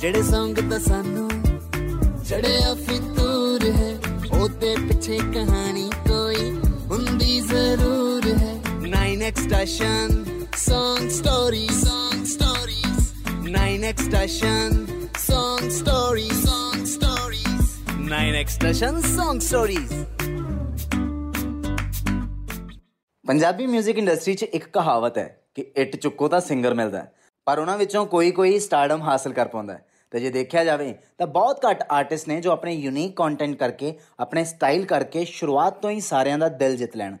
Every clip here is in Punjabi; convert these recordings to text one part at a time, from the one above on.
ਜਿਹੜੇ ਸੰਗ ਤਾਂ ਸਾਨੂੰ ਚੜਿਆ ਫਿਤੂਰ ਹੈ, ਉਹਦੇ ਪਿੱਛੇ ਕਹਾਣੀ ਕੋਈ ਹੁੰਦੀ ਜ਼ਰੂਰ ਹੈ। 9x station, song stories song stories. 9x station, song stories song stories. 9x station, song stories. Punjabi 뮤직 industry 'ਚ ਇੱਕ ਕਹਾਵਤ ਹੈ ਕਿ ਇੱਟ ਚੁੱਕੋ ਤਾਂ ਸਿੰਗਰ ਮਿਲਦਾ ਹੈ। ਪਰ ਉਹਨਾਂ ਵਿੱਚੋਂ ਕੋਈ ਕੋਈ ਸਟਾਰਡਮ ਹਾਸਲ ਕਰ ਪਾਉਂਦਾ ਹੈ। ਤੇ ਜੇ ਦੇਖਿਆ ਜਾਵੇ ਤਾਂ ਬਹੁਤ ਘੱਟ ਆਰਟਿਸਟ ਨੇ ਜੋ ਆਪਣੇ ਯੂਨੀਕ ਕੰਟੈਂਟ ਕਰਕੇ, ਆਪਣੇ ਸਟਾਈਲ ਕਰਕੇ ਸ਼ੁਰੂਆਤ ਤੋਂ ਹੀ ਸਾਰਿਆਂ ਦਾ ਦਿਲ ਜਿੱਤ ਲੈਣ।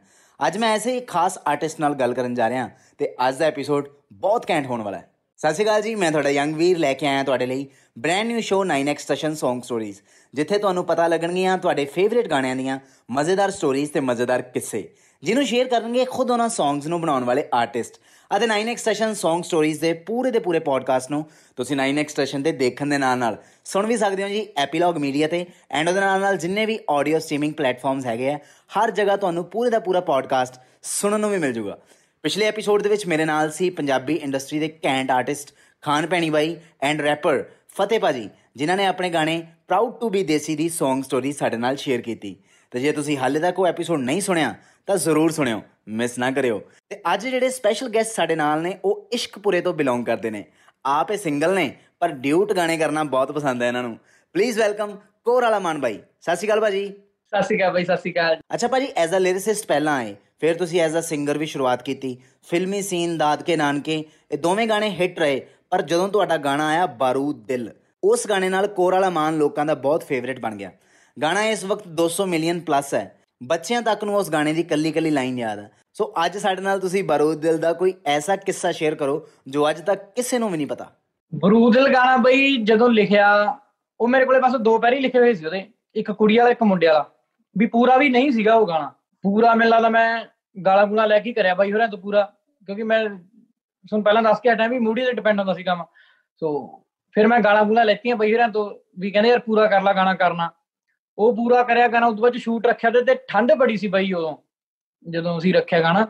ਅੱਜ ਮੈਂ ਐਸੇ ਹੀ ਖਾਸ ਆਰਟਿਸਟ ਨਾਲ ਗੱਲ ਕਰਨ ਜਾ ਰਿਹਾ ਤੇ ਅੱਜ ਦਾ ਐਪੀਸੋਡ ਬਹੁਤ ਕੈਂਟ ਹੋਣ ਵਾਲਾ ਹੈ। ਸਤਿ ਸ਼੍ਰੀ ਅਕਾਲ ਜੀ, ਮੈਂ ਤੁਹਾਡਾ ਯੰਗ ਵੀਰ ਲੈ ਕੇ ਆਇਆ ਤੁਹਾਡੇ ਲਈ brand new show 9x station Song Stories, ਜਿੱਥੇ ਤੁਹਾਨੂੰ ਪਤਾ ਲੱਗਣਗੀਆਂ ਤੁਹਾਡੇ ਫੇਵਰਿਟ ਗਾਣਿਆਂ ਦੀਆਂ ਮਜ਼ੇਦਾਰ ਸਟੋਰੀਜ਼ ਤੇ ਮਜ਼ੇਦਾਰ ਕਿੱਸੇ। ਜਿਹਨੂੰ ਸ਼ੇਅਰ ਕਰਨਗੇ ਖੁਦ ਉਹਨਾਂ ਸੌਂਗਸ ਨੂੰ ਬਣਾਉਣ ਵਾਲੇ ਆਰਟਿਸਟ ਅਤੇ 9x ਸਟੇਸ਼ਨ Song Stories ਦੇ ਪੂਰੇ ਦੇ ਪੂਰੇ ਪੋਡਕਾਸਟ ਨੂੰ ਤੁਸੀਂ 9x ਸਟੇਸ਼ਨ ਤੇ ਦੇਖਣ ਦੇ ਨਾਲ ਨਾਲ ਸੁਣ ਵੀ ਸਕਦੇ ਹੋ ਜੀ ਐਪੀਲੌਗ ਮੀਡੀਆ ਤੇ। ਐਂਡ ਉਹਦੇ ਨਾਲ ਨਾਲ ਜਿੰਨੇ ਵੀ ਆਡੀਓ ਸਟ੍ਰੀਮਿੰਗ ਪਲੇਟਫਾਰਮਸ ਹੈਗੇ ਆ, ਹਰ ਜਗ੍ਹਾ ਤੁਹਾਨੂੰ ਪੂਰੇ ਦਾ ਪੂਰਾ ਪੋਡਕਾਸਟ ਸੁਣਨ ਨੂੰ ਵੀ ਮਿਲ ਜਾਊਗਾ ਪਿਛਲੇ ਐਪੀਸੋਡ ਦੇ ਵਿੱਚ ਮੇਰੇ ਨਾਲ ਸੀ ਪੰਜਾਬੀ ਇੰਡਸਟਰੀ ਦੇ ਕੈਂਟ ਆਰਟਿਸਟ ਖਾਨ ਭੈਣੀ ਬਾਈ ਐਂਡ ਰੈਪਰ ਫਤਿਹ ਭਾਜੀ, ਜਿਨ੍ਹਾਂ ਨੇ ਆਪਣੇ ਗਾਣੇ ਪ੍ਰਾਊਡ ਟੂ ਬੀ ਦੇਸੀ ਦੀ Song ਸਟੋਰੀ ਸਾਡੇ ਨਾਲ ਸ਼ੇਅਰ ਕੀਤੀ। ਤੇ ਜੇ ਤੁਸੀਂ ਹਾਲੇ ਤੱਕ ਉਹ ਐਪੀਸੋਡ ਨਹੀਂ ਸੁਣਿਆ ਤਾਂ ਜ਼ਰੂਰ ਸੁਣਿਓ ਮਿਸ ਨਾ ਕਰਿਓ। ਤੇ ਅੱਜ ਜਿਹੜੇ ਸਪੈਸ਼ਲ ਗੈਸਟ ਸਾਡੇ ਨਾਲ ਨੇ ਉਹ ਇਸ਼ਕਪੁਰੇ ਤੋਂ ਬਿਲੋਂਗ ਕਰਦੇ ਨੇ। ਆਪ ਇਹ ਸਿੰਗਲ ਨੇ ਪਰ ਡਿਊਟ ਗਾਣੇ ਕਰਨਾ ਬਹੁਤ ਪਸੰਦ ਹੈ ਇਹਨਾਂ ਨੂੰ। ਪਲੀਜ਼ ਵੈਲਕਮ ਕੋਰ ਵਾਲਾ ਮਾਨ ਬਾਈ। ਸਤਿ ਸ਼੍ਰੀ ਅਕਾਲ ਭਾਜੀ। ਸਤਿ ਸ਼੍ਰੀ ਅਕਾਲ ਬਾਈ ਸਤਿ ਸ਼੍ਰੀ ਅਕਾਲ। ਅੱਛਾ ਭਾਜੀ ਐਜ਼ ਅ ਲਿਰਿਸਿਸਟ ਪਹਿਲਾਂ ਆਏ ਫਿਰ ਤੁਸੀਂ ਐਜ਼ ਅ ਸਿੰਗਰ ਵੀ ਸ਼ੁਰੂਆਤ ਕੀਤੀ। ਫਿਲਮੀ ਸੀਨ ਦਾਦ ਕੇ ਨਾਨਕੇ ਇਹ ਦੋਵੇਂ ਗਾਣੇ ਹਿੱਟ ਰਹੇ ਪਰ ਜਦੋਂ ਤੁਹਾਡਾ ਗਾਣਾ ਆਇਆ ਬਾਰੂਦ ਦਿਲ। ਉਸ ਗਾਣੇ ਨਾਲ ਕੋਰ ਵਾਲਾ ਮਾਨ ਲੋਕਾਂ ਦਾ ਬਹੁਤ ਫੇਵਰਿਟ ਬਣ ਗਿਆ। ਗਾਣਾ ਇਸ ਵਕਤ 200 ਮਿਲੀਅਨ ਪਲੱਸ ਹੈ। ਬੱਚਿਆਂ ਤੱਕ ਨੂੰ ਉਸ ਗਾਣੇ ਦੀ ਕੱਲੀ ਕੱਲੀ ਲਾਈਨ ਯਾਦ ਹੈ ਸੋ ਅੱਜ ਸਾਡੇ ਨਾਲ ਤੁਸੀਂ ਬਾਰੂਦ ਦਿਲ ਦਾ ਕੋਈ ਐਸਾ ਕਿੱਸਾ ਸ਼ੇਅਰ ਕਰੋ, ਜੋ ਅੱਜ ਤੱਕ ਕਿਸੇ ਨੂੰ ਵੀ ਨਹੀਂ ਪਤਾ। ਬਰੂਦਲ ਗਾਣਾ ਬਈ ਜਦੋਂ ਲਿਖਿਆ, ਉਹ ਮੇਰੇ ਕੋਲੇ ਬਸ ਦੋ ਪੈਰੀ ਲਿਖੇ ਹੋਏ ਸੀ ਉਹਦੇ। ਇੱਕ ਕੁੜੀ ਵਾਲਾ, ਇੱਕ ਮੁੰਡੇ ਵਾਲਾ। ਵੀ ਪੂਰਾ ਵੀ ਨਹੀਂ ਸੀਗਾ ਉਹ ਗਾਣਾ। ਪੂਰਾ ਮੈਨੂੰ ਲੱਗਦਾ ਮੈਂ ਗਾਲਾਂ ਗੁਣਾ ਲੈ ਕੇ ਹੀ ਕਰਿਆ ਬਾਈ ਹੋਰਾਂ ਤੋਂ ਪੂਰਾ। ਕਿਉਂਕਿ ਮੈਂ ਤੁਹਾਨੂੰ ਪਹਿਲਾਂ ਦੱਸ ਕੇ ਹਟਿਆ ਵੀ ਮੂਡੀ ਤੇ ਡਿਪੈਂਡ ਹੁੰਦਾ ਸੀ ਕੰਮ। ਸੋ ਫਿਰ ਮੈਂ ਗਾਲਾਂ ਗੁਣਾ ਲੈਤੀਆਂ ਬਾਈ ਹੋਰਾਂ ਤੋਂ ਵੀ ਕਹਿੰਦੇ ਯਾਰ ਪੂਰਾ ਕਰ ਲੈ ਗਾਣਾ ਕਰਨਾ। ਉਹ ਪੂਰਾ ਕਰਿਆ ਗਾਣਾ, ਉਸ ਤੋਂ ਬਾਅਦ ਸ਼ੂਟ ਰੱਖਿਆ ਤੇ ਤੇ ਠੰਡ ਬੜੀ ਸੀ ਬਾਈ ਉਦੋਂ, ਜਦੋਂ ਅਸੀਂ ਰੱਖਿਆ ਗਾਣਾ।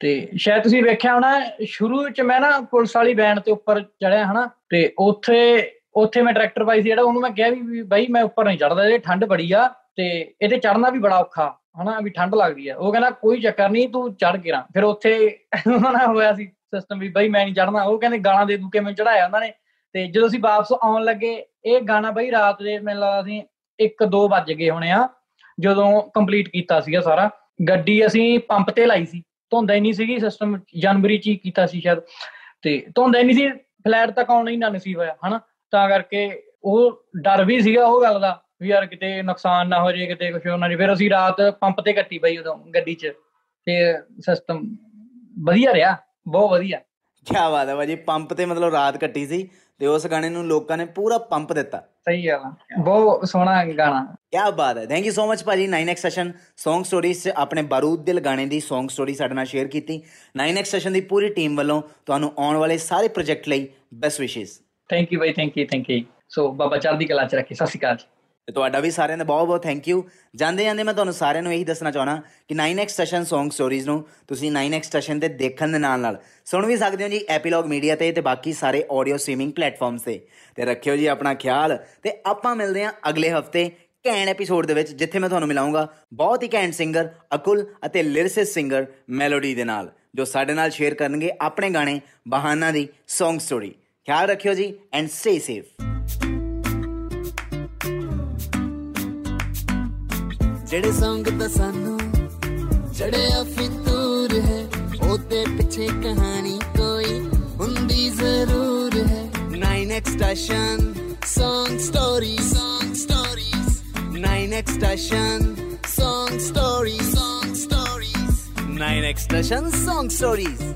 ਤੇ ਸ਼ਾਇਦ ਤੁਸੀਂ ਵੇਖਿਆ ਹੋਣਾ, ਸ਼ੁਰੂ ਚ ਮੈਂ ਨਾ ਪੁਲਿਸ ਵਾਲੀ ਵੈਨ ਤੇ ਉੱਪਰ ਚੜਿਆ ਹਨਾ? ਤੇ ਉੱਥੇ ਉੱਥੇ ਮੈਂ ਟਰੈਕਟਰ ਪਾਈ ਸੀ ਜਿਹੜਾ, ਉਹਨੂੰ ਮੈਂ ਕਿਹਾ ਵੀ ਵੀ ਬਾਈ ਮੈਂ ਉੱਪਰ ਨਹੀਂ ਚੜਦਾ ਇਹ ਠੰਡ ਬੜੀ ਆ, ਤੇ ਇਹਤੇ ਚੜਨਾ ਵੀ ਬੜਾ ਔਖਾ, ਹਨਾ? ਵੀ ਠੰਡ ਲੱਗਦੀ ਆ। ਉਹ ਕਹਿੰਦਾ, ਕੋਈ ਚੱਕਰ ਨਹੀਂ, ਤੂੰ ਚੜ ਕੇ ਰਾਂ। ਫਿਰ ਉੱਥੇ ਉਹਨਾਂ ਨਾਲ ਹੋਇਆ ਸੀ ਸਿਸਟਮ ਵੀ, ਬਾਈ ਮੈਂ ਨਹੀਂ ਚੜਨਾ ਉਹ ਕਹਿੰਦੇ ਗਾਣਾ ਦੇ ਦੂ ਕੇ ਮੈਂ ਚੜਾਇਆ ਉਹਨਾਂ ਨੇ? ਤੇ ਜਦੋਂ ਅਸੀਂ ਵਾਪਸ ਆਉਣ ਲੱਗੇ, ਇਹ ਗਾਣਾ ਬਾਈ ਰਾਤ ਦੇ, ਮੈਨੂੰ ਲੱਗਦਾ ਸੀ 1-2 ਵੱਜ ਗਏ ਹੋਣੇ ਆ, ਜਦੋਂ ਕੰਪਲੀਟ ਕੀਤਾ ਸੀਗਾ ਸਾਰਾ। ਗੱਡੀ ਅਸੀਂ ਪੰਪ ਤੇ ਲਾਈ ਸੀ। ਧੁੰਦ ਹੀ ਨਹੀਂ ਸੀਗੀ ਸਿਸਟਮ ਜਨਵਰੀ ਚ ਹੀ ਕੀਤਾ ਸੀ ਸ਼ਾਇਦ। ਤੇ ਧੁੰਦ ਹੀ ਨਹੀਂ ਸੀ ਫਲੈਟ ਤੱਕ ਆਉਣਾ ਹੀ ਨਾ ਨਸੀਬ ਹੋਇਆ, ਹਨਾ? ਤਾਂ ਕਰਕੇ ਉਹ ਡਰ ਵੀ ਸੀਗਾ ਉਹ ਗੱਲ ਦਾ, ਵੀ ਯਾਰ ਕਿਤੇ ਨੁਕਸਾਨ ਨਾ ਹੋ ਜਾਏ, ਕਿਤੇ ਕੁਝ ਹੋਣਾ ਨਹੀਂ ਫਿਰ ਅਸੀਂ ਰਾਤ ਪੰਪ ਤੇ ਕੱਟੀ ਬਈ ਉਦੋਂ ਗੱਡੀ 'ਚ। ਤੇ ਸਿਸਟਮ ਵਧੀਆ ਰਿਹਾ, ਬਹੁਤ ਵਧੀਆ। ਕੀ ਬਾਤ ਹੈ ਭਾਜੀ ਪੰਪ ਤੇ ਮਤਲਬ ਰਾਤ ਕੱਟੀ ਸੀ ਤੇ ਉਸ ਗਾਣੇ ਨੂੰ ਲੋਕਾਂ ਨੇ ਪੂਰਾ ਪੰਪ ਦਿੱਤਾ। ਸਹੀ ਗੱਲ ਬਹੁਤ ਸੋਹਣਾ ਗਾਣਾ। ਕੀ ਬਾਤ ਹੈ। ਥੈਂਕ ਯੂ ਸੋ ਮਚ ਭਾਜੀ 9x ਸੈਸ਼ਨ Song Stories ਆਪਣੇ ਬਾਰੂਦ ਦਿਲ ਗਾਣੇ ਦੀ Song Story ਸਾਡੇ ਨਾਲ ਸ਼ੇਅਰ ਕੀਤੀ। 9x ਸੈਸ਼ਨ ਦੀ ਪੂਰੀ ਟੀਮ ਵੱਲੋਂ ਤੁਹਾਨੂੰ ਆਉਣ ਵਾਲੇ ਸਾਰੇ ਪ੍ਰੋਜੈਕਟ ਲਈ ਬੈਸਟ ਵਿਸ਼ੇਸ thank you by thank you thank you so ਬਾਬਾ ਚੜ੍ਹਦੀ ਕਲਾ ਚ ਰੱਖੇ। ਸਤਿ ਸ਼੍ਰੀ ਅਕਾਲ ਤੇ ਤੁਹਾਡਾ ਵੀ ਸਾਰਿਆਂ ਦਾ ਬਹੁਤ ਬਹੁਤ ਥੈਂਕ ਯੂ ਜਾਂਦੇ ਜਾਂਦੇ ਮੈਂ ਤੁਹਾਨੂੰ ਸਾਰਿਆਂ ਨੂੰ ਇਹੀ ਦੱਸਣਾ ਚਾਹਣਾ ਕਿ 9x ਸੈਸ਼ਨ Song Stories ਨੂੰ ਤੁਸੀਂ 9x ਸੈਸ਼ਨ ਤੇ ਦੇਖਣ ਦੇ ਨਾਲ ਨਾਲ ਸੁਣ ਵੀ ਸਕਦੇ ਹੋ ਜੀ ਐਪੀਲੌਗ ਮੀਡੀਆ ਤੇ ਤੇ ਬਾਕੀ ਸਾਰੇ ਆਡੀਓ ਸਟ੍ਰੀਮਿੰਗ ਪਲੇਟਫਾਰਮਸ ਤੇ। ਤੇ ਰੱਖਿਓ ਜੀ ਆਪਣਾ ਖਿਆਲ ਤੇ ਆਪਾਂ ਮਿਲਦੇ ਹਾਂ ਅਗਲੇ ਹਫ਼ਤੇ ਘੈਂਟ ਐਪੀਸੋਡ ਦੇ ਵਿੱਚ ਜਿੱਥੇ ਮੈਂ ਤੁਹਾਨੂੰ ਮਿਲਾਉਂਗਾ ਬਹੁਤ ਹੀ ਘੈਂਟ ਸਿੰਗਰ ਅਕੁਲ ਅਤੇ ਲਿਰਿਸਿਸਟ ਸਿੰਗਰ ਮੈਲੋਡੀ ਦੇ ਨਾਲ, ਜੋ ਸਾਡੇ ਨਾਲ ਸ਼ੇਅਰ ਕਰਨਗੇ ਆਪਣੇ ਗਾਣੇ ਬਹਾਨਾ ਦੀ Song Story ਖਿਆਲ ਰੱਖਿਓ ਜੀ ਐਂਡ ਸਟੇ ਸੇਫ ਜਿਹੜੇ ਸੰਗ ਤਾਂ ਸਾਨੂੰ ਚੜਿਆ ਫਿਤੂਰ ਹੈ ਉਹਦੇ ਪਿੱਛੇ ਕਹਾਣੀ ਕੋਈ ਹੁੰਦੀ ਜ਼ਰੂਰ ਹੈ 9x station song stories song stories 9x station song stories song stories 9x station song stories